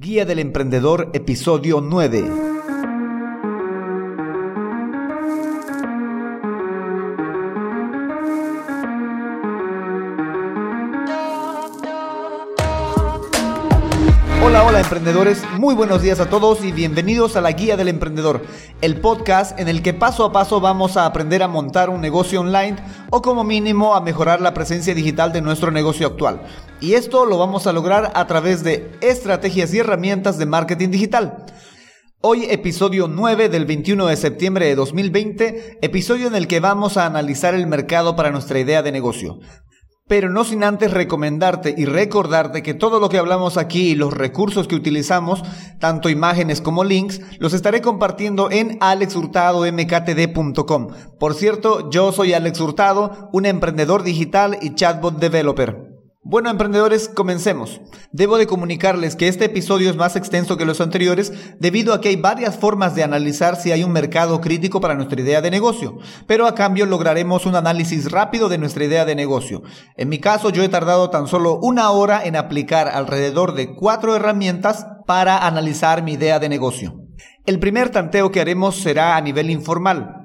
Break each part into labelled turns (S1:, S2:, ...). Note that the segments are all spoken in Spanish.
S1: Guía del Emprendedor, episodio 9. Emprendedores, muy buenos días a todos y bienvenidos a la Guía del Emprendedor, el podcast en el que paso a paso vamos a aprender a montar un negocio online o como mínimo a mejorar la presencia digital de nuestro negocio actual. Y esto lo vamos a lograr a través de estrategias y herramientas de marketing digital. Hoy episodio 9 del 21 de septiembre de 2020, episodio en el que vamos a analizar el mercado para nuestra idea de negocio pero no sin antes recomendarte y recordarte que todo lo que hablamos aquí y los recursos que utilizamos, tanto imágenes como links, los estaré compartiendo en alexhurtadomktd.com. Por cierto, yo soy Alex Hurtado, un emprendedor digital y chatbot developer. Bueno, emprendedores, comencemos. Debo de comunicarles que este episodio es más extenso que los anteriores debido a que hay varias formas de analizar si hay un mercado crítico para nuestra idea de negocio, pero a cambio lograremos un análisis rápido de nuestra idea de negocio. En mi caso, yo he tardado tan solo una hora en aplicar alrededor de cuatro herramientas para analizar mi idea de negocio. El primer tanteo que haremos será a nivel informal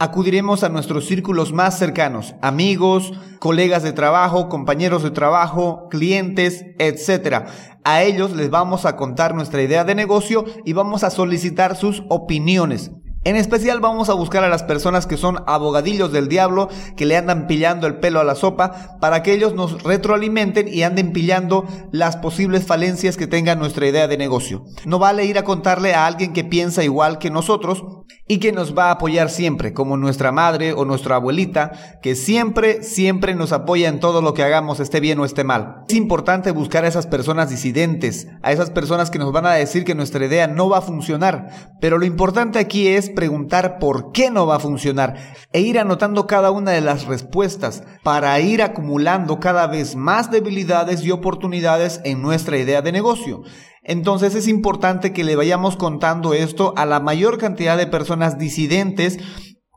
S1: acudiremos a nuestros círculos más cercanos, amigos, colegas de trabajo, compañeros de trabajo, clientes, etc. A ellos les vamos a contar nuestra idea de negocio y vamos a solicitar sus opiniones. En especial vamos a buscar a las personas que son abogadillos del diablo, que le andan pillando el pelo a la sopa, para que ellos nos retroalimenten y anden pillando las posibles falencias que tenga nuestra idea de negocio. No vale ir a contarle a alguien que piensa igual que nosotros y que nos va a apoyar siempre, como nuestra madre o nuestra abuelita, que siempre, siempre nos apoya en todo lo que hagamos, esté bien o esté mal. Es importante buscar a esas personas disidentes, a esas personas que nos van a decir que nuestra idea no va a funcionar, pero lo importante aquí es preguntar por qué no va a funcionar e ir anotando cada una de las respuestas para ir acumulando cada vez más debilidades y oportunidades en nuestra idea de negocio. Entonces es importante que le vayamos contando esto a la mayor cantidad de personas disidentes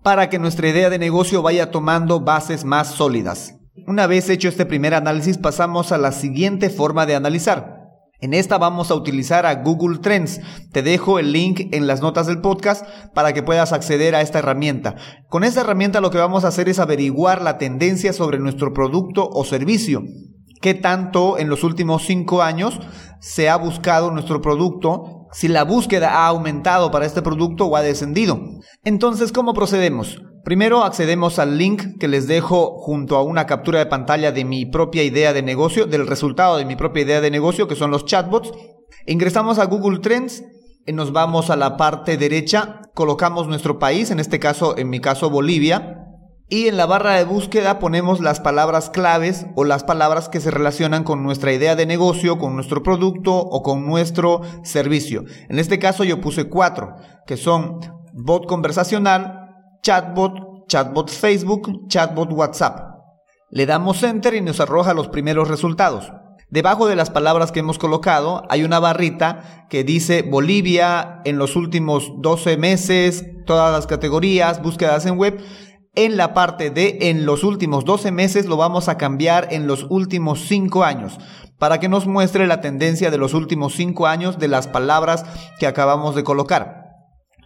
S1: para que nuestra idea de negocio vaya tomando bases más sólidas. Una vez hecho este primer análisis pasamos a la siguiente forma de analizar. En esta vamos a utilizar a Google Trends. Te dejo el link en las notas del podcast para que puedas acceder a esta herramienta. Con esta herramienta lo que vamos a hacer es averiguar la tendencia sobre nuestro producto o servicio. ¿Qué tanto en los últimos cinco años se ha buscado nuestro producto? Si la búsqueda ha aumentado para este producto o ha descendido. Entonces, ¿cómo procedemos? Primero accedemos al link que les dejo junto a una captura de pantalla de mi propia idea de negocio, del resultado de mi propia idea de negocio, que son los chatbots. Ingresamos a Google Trends, nos vamos a la parte derecha, colocamos nuestro país, en este caso, en mi caso Bolivia, y en la barra de búsqueda ponemos las palabras claves o las palabras que se relacionan con nuestra idea de negocio, con nuestro producto o con nuestro servicio. En este caso yo puse cuatro, que son bot conversacional, chatbot, chatbot Facebook, chatbot WhatsApp. Le damos enter y nos arroja los primeros resultados. Debajo de las palabras que hemos colocado hay una barrita que dice Bolivia en los últimos 12 meses, todas las categorías, búsquedas en web. En la parte de en los últimos 12 meses lo vamos a cambiar en los últimos 5 años para que nos muestre la tendencia de los últimos 5 años de las palabras que acabamos de colocar.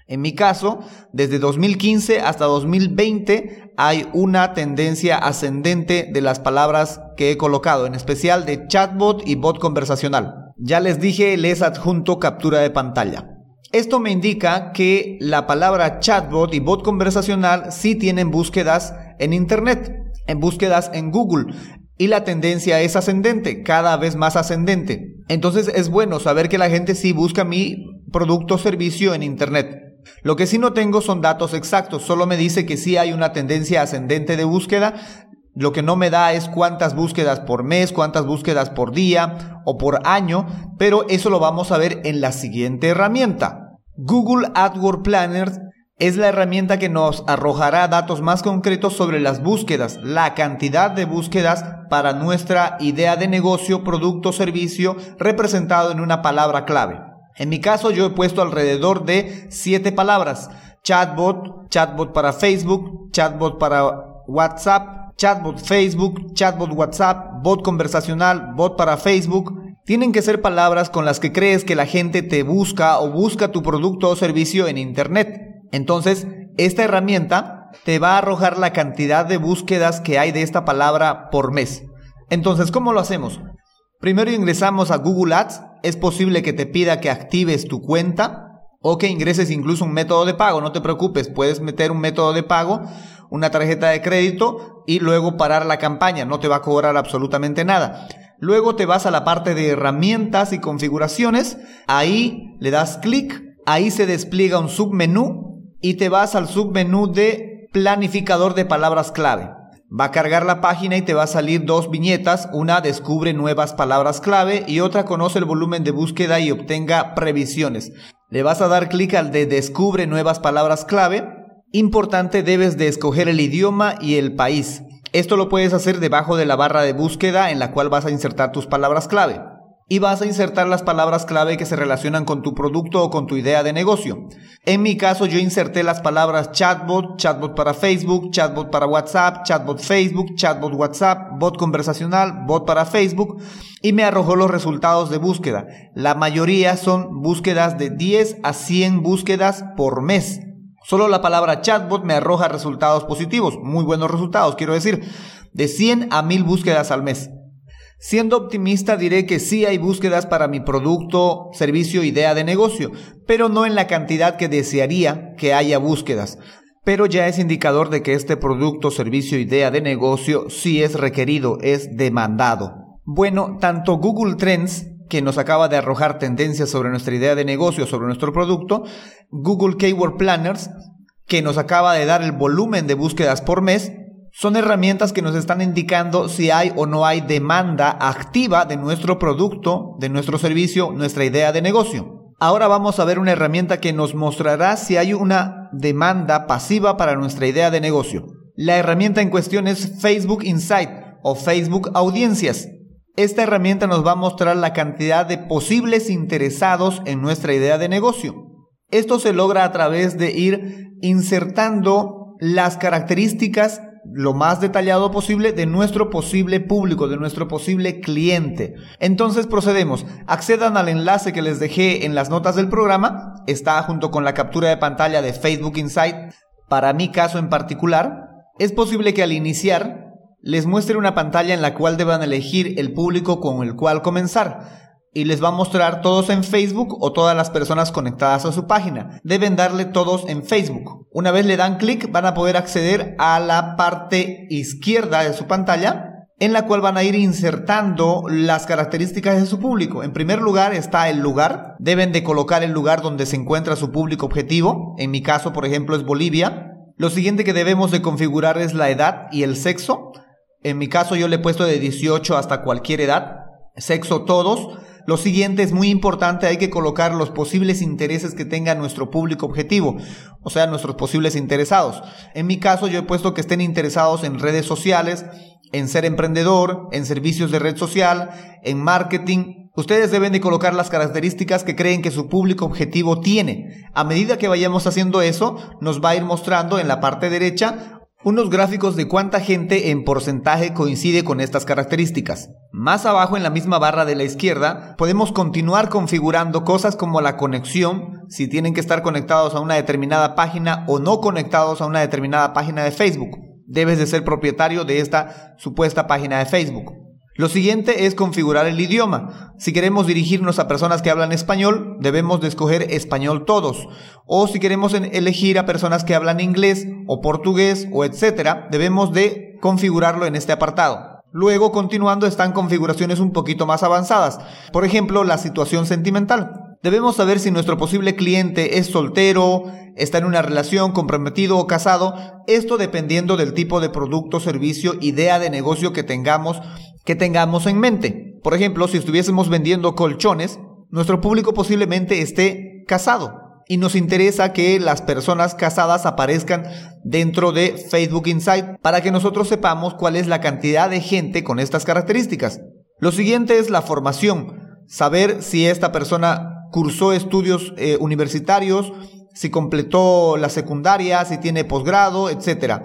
S1: En mi caso, desde 2015 hasta 2020 hay una tendencia ascendente de las palabras que he colocado, en especial de chatbot y bot conversacional. Ya les dije, les adjunto captura de pantalla. Esto me indica que la palabra chatbot y bot conversacional sí tienen búsquedas en Internet, en búsquedas en Google. Y la tendencia es ascendente, cada vez más ascendente. Entonces es bueno saber que la gente sí busca mi producto o servicio en Internet. Lo que sí no tengo son datos exactos, solo me dice que sí hay una tendencia ascendente de búsqueda. Lo que no me da es cuántas búsquedas por mes, cuántas búsquedas por día o por año, pero eso lo vamos a ver en la siguiente herramienta. Google AdWords Planner es la herramienta que nos arrojará datos más concretos sobre las búsquedas, la cantidad de búsquedas para nuestra idea de negocio, producto servicio representado en una palabra clave. En mi caso yo he puesto alrededor de siete palabras. Chatbot, chatbot para Facebook, chatbot para WhatsApp, chatbot Facebook, chatbot WhatsApp, bot conversacional, bot para Facebook, Tienen que ser palabras con las que crees que la gente te busca o busca tu producto o servicio en Internet. Entonces, esta herramienta te va a arrojar la cantidad de búsquedas que hay de esta palabra por mes. Entonces, ¿cómo lo hacemos? Primero ingresamos a Google Ads. Es posible que te pida que actives tu cuenta o que ingreses incluso un método de pago. No te preocupes, puedes meter un método de pago, una tarjeta de crédito y luego parar la campaña. No te va a cobrar absolutamente nada. Luego te vas a la parte de herramientas y configuraciones. Ahí le das clic. Ahí se despliega un submenú y te vas al submenú de planificador de palabras clave. Va a cargar la página y te va a salir dos viñetas. Una descubre nuevas palabras clave y otra conoce el volumen de búsqueda y obtenga previsiones. Le vas a dar clic al de descubre nuevas palabras clave. Importante, debes de escoger el idioma y el país. Esto lo puedes hacer debajo de la barra de búsqueda en la cual vas a insertar tus palabras clave y vas a insertar las palabras clave que se relacionan con tu producto o con tu idea de negocio. En mi caso yo inserté las palabras chatbot, chatbot para Facebook, chatbot para WhatsApp, chatbot Facebook, chatbot WhatsApp, bot conversacional, bot para Facebook y me arrojó los resultados de búsqueda. La mayoría son búsquedas de 10 a 100 búsquedas por mes. Solo la palabra chatbot me arroja resultados positivos, muy buenos resultados, quiero decir, de 100 a 1000 búsquedas al mes. Siendo optimista diré que sí hay búsquedas para mi producto, servicio, idea de negocio, pero no en la cantidad que desearía que haya búsquedas. Pero ya es indicador de que este producto, servicio, idea de negocio sí es requerido, es demandado. Bueno, tanto Google Trends, que nos acaba de arrojar tendencias sobre nuestra idea de negocio, sobre nuestro producto, Google Keyword Planners, que nos acaba de dar el volumen de búsquedas por mes, son herramientas que nos están indicando si hay o no hay demanda activa de nuestro producto, de nuestro servicio, nuestra idea de negocio. Ahora vamos a ver una herramienta que nos mostrará si hay una demanda pasiva para nuestra idea de negocio. La herramienta en cuestión es Facebook Insight o Facebook Audiencias. Esta herramienta nos va a mostrar la cantidad de posibles interesados en nuestra idea de negocio. Esto se logra a través de ir insertando las características lo más detallado posible de nuestro posible público, de nuestro posible cliente. Entonces procedemos. Accedan al enlace que les dejé en las notas del programa. Está junto con la captura de pantalla de Facebook Insight. Para mi caso en particular, es posible que al iniciar les muestre una pantalla en la cual deban elegir el público con el cual comenzar y les va a mostrar todos en Facebook o todas las personas conectadas a su página. Deben darle todos en Facebook. Una vez le dan clic van a poder acceder a la parte izquierda de su pantalla en la cual van a ir insertando las características de su público. En primer lugar está el lugar. Deben de colocar el lugar donde se encuentra su público objetivo. En mi caso, por ejemplo, es Bolivia. Lo siguiente que debemos de configurar es la edad y el sexo. En mi caso yo le he puesto de 18 hasta cualquier edad. Sexo todos. Lo siguiente es muy importante, hay que colocar los posibles intereses que tenga nuestro público objetivo, o sea, nuestros posibles interesados. En mi caso, yo he puesto que estén interesados en redes sociales, en ser emprendedor, en servicios de red social, en marketing. Ustedes deben de colocar las características que creen que su público objetivo tiene. A medida que vayamos haciendo eso, nos va a ir mostrando en la parte derecha unos gráficos de cuánta gente en porcentaje coincide con estas características. Más abajo en la misma barra de la izquierda podemos continuar configurando cosas como la conexión, si tienen que estar conectados a una determinada página o no conectados a una determinada página de Facebook. Debes de ser propietario de esta supuesta página de Facebook. Lo siguiente es configurar el idioma. Si queremos dirigirnos a personas que hablan español, debemos de escoger español todos. O si queremos elegir a personas que hablan inglés o portugués o etcétera, debemos de configurarlo en este apartado. Luego, continuando, están configuraciones un poquito más avanzadas. Por ejemplo, la situación sentimental. Debemos saber si nuestro posible cliente es soltero, está en una relación, comprometido o casado. Esto dependiendo del tipo de producto, servicio, idea de negocio que tengamos que tengamos en mente. Por ejemplo, si estuviésemos vendiendo colchones, nuestro público posiblemente esté casado y nos interesa que las personas casadas aparezcan dentro de Facebook Insight para que nosotros sepamos cuál es la cantidad de gente con estas características. Lo siguiente es la formación, saber si esta persona cursó estudios eh, universitarios, si completó la secundaria, si tiene posgrado, etc.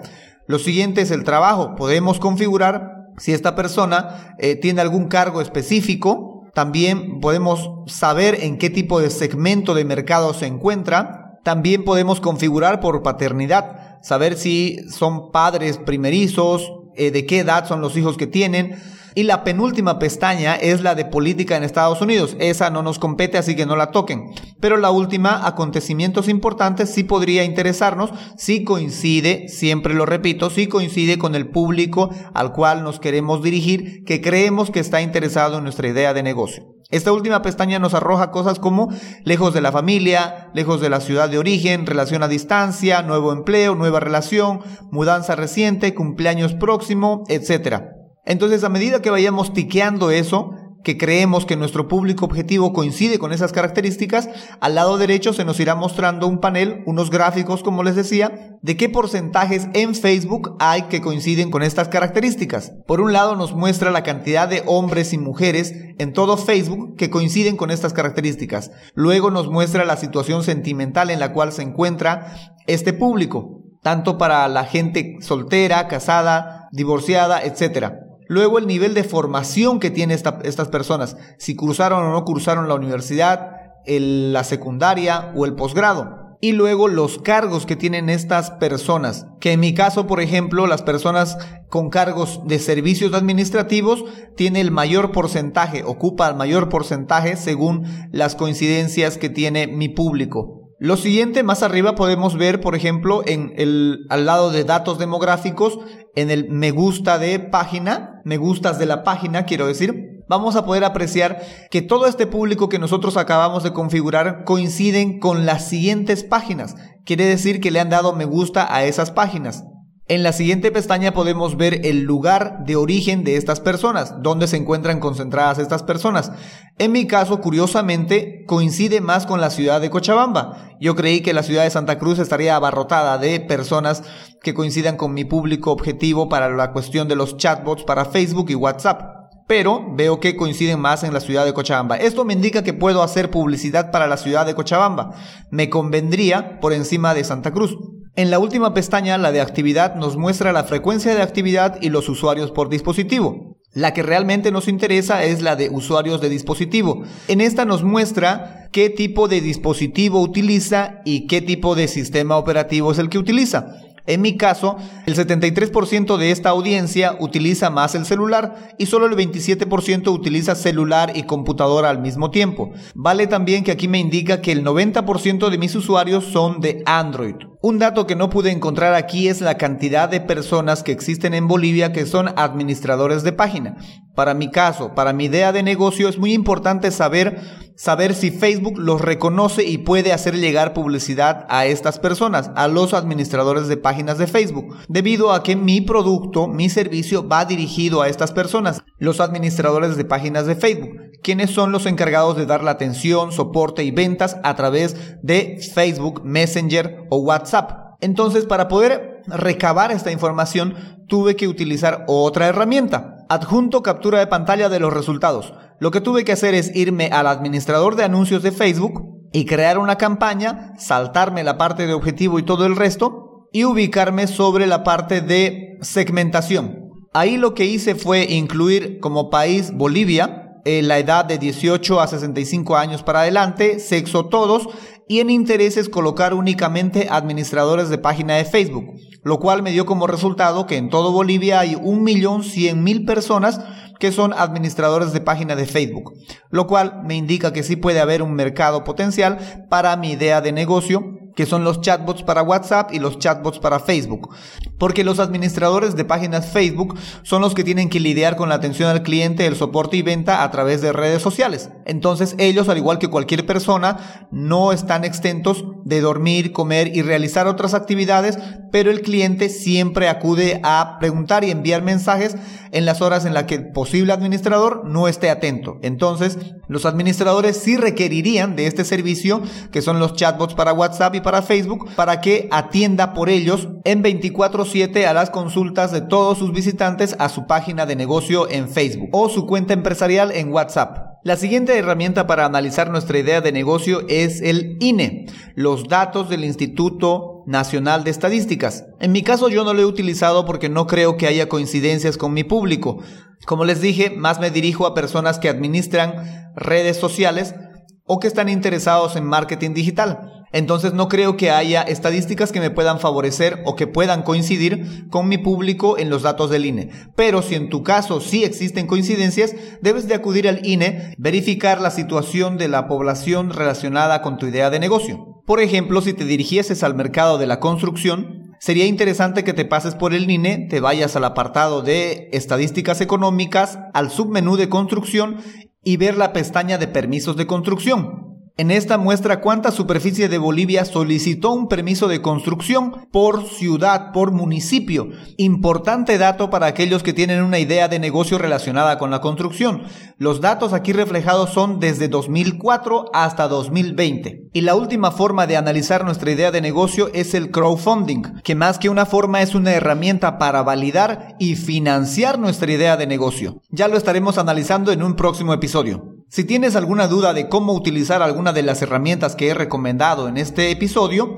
S1: Lo siguiente es el trabajo. Podemos configurar si esta persona eh, tiene algún cargo específico también podemos saber en qué tipo de segmento de mercado se encuentra, también podemos configurar por paternidad, saber si son padres primerizos, eh, de qué edad son los hijos que tienen, y la penúltima pestaña es la de política en Estados Unidos. Esa no nos compete, así que no la toquen. Pero la última, acontecimientos importantes, sí podría interesarnos, si coincide, siempre lo repito, si coincide con el público al cual nos queremos dirigir, que creemos que está interesado en nuestra idea de negocio. Esta última pestaña nos arroja cosas como lejos de la familia, lejos de la ciudad de origen, relación a distancia, nuevo empleo, nueva relación, mudanza reciente, cumpleaños próximo, etc. Entonces, a medida que vayamos tiqueando eso, que creemos que nuestro público objetivo coincide con esas características, al lado derecho se nos irá mostrando un panel, unos gráficos, como les decía, de qué porcentajes en Facebook hay que coinciden con estas características. Por un lado nos muestra la cantidad de hombres y mujeres en todo Facebook que coinciden con estas características. Luego nos muestra la situación sentimental en la cual se encuentra este público, tanto para la gente soltera, casada, divorciada, etcétera. Luego el nivel de formación que tienen estas personas, si cursaron o no cursaron la universidad, la secundaria o el posgrado. Y luego los cargos que tienen estas personas, que en mi caso, por ejemplo, las personas con cargos de servicios administrativos tiene el mayor porcentaje, ocupa el mayor porcentaje según las coincidencias que tiene mi público. Lo siguiente, más arriba podemos ver, por ejemplo, en el, al lado de datos demográficos, en el me gusta de página, me gustas de la página, quiero decir, vamos a poder apreciar que todo este público que nosotros acabamos de configurar coinciden con las siguientes páginas. Quiere decir que le han dado me gusta a esas páginas. En la siguiente pestaña podemos ver el lugar de origen de estas personas, donde se encuentran concentradas estas personas. En mi caso, curiosamente, coincide más con la ciudad de Cochabamba. Yo creí que la ciudad de Santa Cruz estaría abarrotada de personas que coincidan con mi público objetivo para la cuestión de los chatbots para Facebook y WhatsApp pero veo que coinciden más en la ciudad de Cochabamba. Esto me indica que puedo hacer publicidad para la ciudad de Cochabamba. Me convendría por encima de Santa Cruz. En la última pestaña, la de actividad, nos muestra la frecuencia de actividad y los usuarios por dispositivo. La que realmente nos interesa es la de usuarios de dispositivo. En esta nos muestra qué tipo de dispositivo utiliza y qué tipo de sistema operativo es el que utiliza. En mi caso, el 73% de esta audiencia utiliza más el celular y solo el 27% utiliza celular y computadora al mismo tiempo. Vale también que aquí me indica que el 90% de mis usuarios son de Android. Un dato que no pude encontrar aquí es la cantidad de personas que existen en Bolivia que son administradores de página. Para mi caso, para mi idea de negocio es muy importante saber saber si Facebook los reconoce y puede hacer llegar publicidad a estas personas, a los administradores de páginas de Facebook, debido a que mi producto, mi servicio va dirigido a estas personas, los administradores de páginas de Facebook, quienes son los encargados de dar la atención, soporte y ventas a través de Facebook, Messenger o WhatsApp. Entonces, para poder recabar esta información, tuve que utilizar otra herramienta, adjunto captura de pantalla de los resultados. Lo que tuve que hacer es irme al administrador de anuncios de Facebook y crear una campaña, saltarme la parte de objetivo y todo el resto y ubicarme sobre la parte de segmentación. Ahí lo que hice fue incluir como país Bolivia, en la edad de 18 a 65 años para adelante, sexo todos y en intereses colocar únicamente administradores de página de Facebook, lo cual me dio como resultado que en todo Bolivia hay 1.100.000 personas que son administradores de página de Facebook, lo cual me indica que sí puede haber un mercado potencial para mi idea de negocio que son los chatbots para WhatsApp y los chatbots para Facebook. Porque los administradores de páginas Facebook son los que tienen que lidiar con la atención al cliente, el soporte y venta a través de redes sociales. Entonces ellos, al igual que cualquier persona, no están exentos de dormir, comer y realizar otras actividades, pero el cliente siempre acude a preguntar y enviar mensajes en las horas en las que el posible administrador no esté atento. Entonces, los administradores sí requerirían de este servicio, que son los chatbots para WhatsApp y para Facebook para que atienda por ellos en 24/7 a las consultas de todos sus visitantes a su página de negocio en Facebook o su cuenta empresarial en WhatsApp. La siguiente herramienta para analizar nuestra idea de negocio es el INE, los datos del Instituto Nacional de Estadísticas. En mi caso yo no lo he utilizado porque no creo que haya coincidencias con mi público. Como les dije, más me dirijo a personas que administran redes sociales o que están interesados en marketing digital. Entonces no creo que haya estadísticas que me puedan favorecer o que puedan coincidir con mi público en los datos del INE. Pero si en tu caso sí existen coincidencias, debes de acudir al INE, verificar la situación de la población relacionada con tu idea de negocio. Por ejemplo, si te dirigieses al mercado de la construcción, sería interesante que te pases por el INE, te vayas al apartado de estadísticas económicas, al submenú de construcción y ver la pestaña de permisos de construcción. En esta muestra cuánta superficie de Bolivia solicitó un permiso de construcción por ciudad, por municipio. Importante dato para aquellos que tienen una idea de negocio relacionada con la construcción. Los datos aquí reflejados son desde 2004 hasta 2020. Y la última forma de analizar nuestra idea de negocio es el crowdfunding, que más que una forma es una herramienta para validar y financiar nuestra idea de negocio. Ya lo estaremos analizando en un próximo episodio. Si tienes alguna duda de cómo utilizar alguna de las herramientas que he recomendado en este episodio,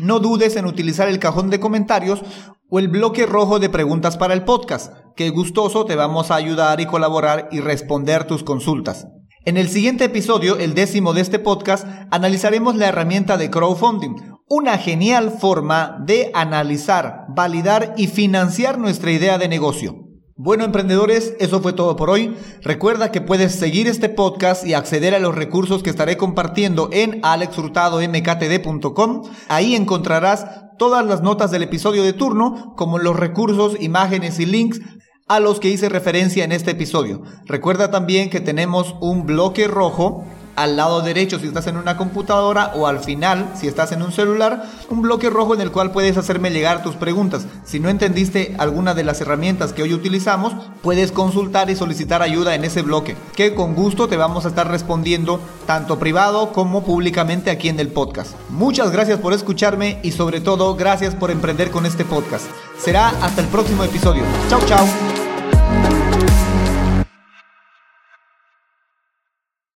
S1: no dudes en utilizar el cajón de comentarios o el bloque rojo de preguntas para el podcast, que gustoso te vamos a ayudar y colaborar y responder tus consultas. En el siguiente episodio, el décimo de este podcast, analizaremos la herramienta de crowdfunding, una genial forma de analizar, validar y financiar nuestra idea de negocio. Bueno, emprendedores, eso fue todo por hoy. Recuerda que puedes seguir este podcast y acceder a los recursos que estaré compartiendo en alexhurtadomktd.com. Ahí encontrarás todas las notas del episodio de turno, como los recursos, imágenes y links a los que hice referencia en este episodio. Recuerda también que tenemos un bloque rojo al lado derecho si estás en una computadora o al final si estás en un celular, un bloque rojo en el cual puedes hacerme llegar tus preguntas. Si no entendiste alguna de las herramientas que hoy utilizamos, puedes consultar y solicitar ayuda en ese bloque, que con gusto te vamos a estar respondiendo tanto privado como públicamente aquí en el podcast. Muchas gracias por escucharme y sobre todo gracias por emprender con este podcast. Será hasta el próximo episodio. Chao, chao.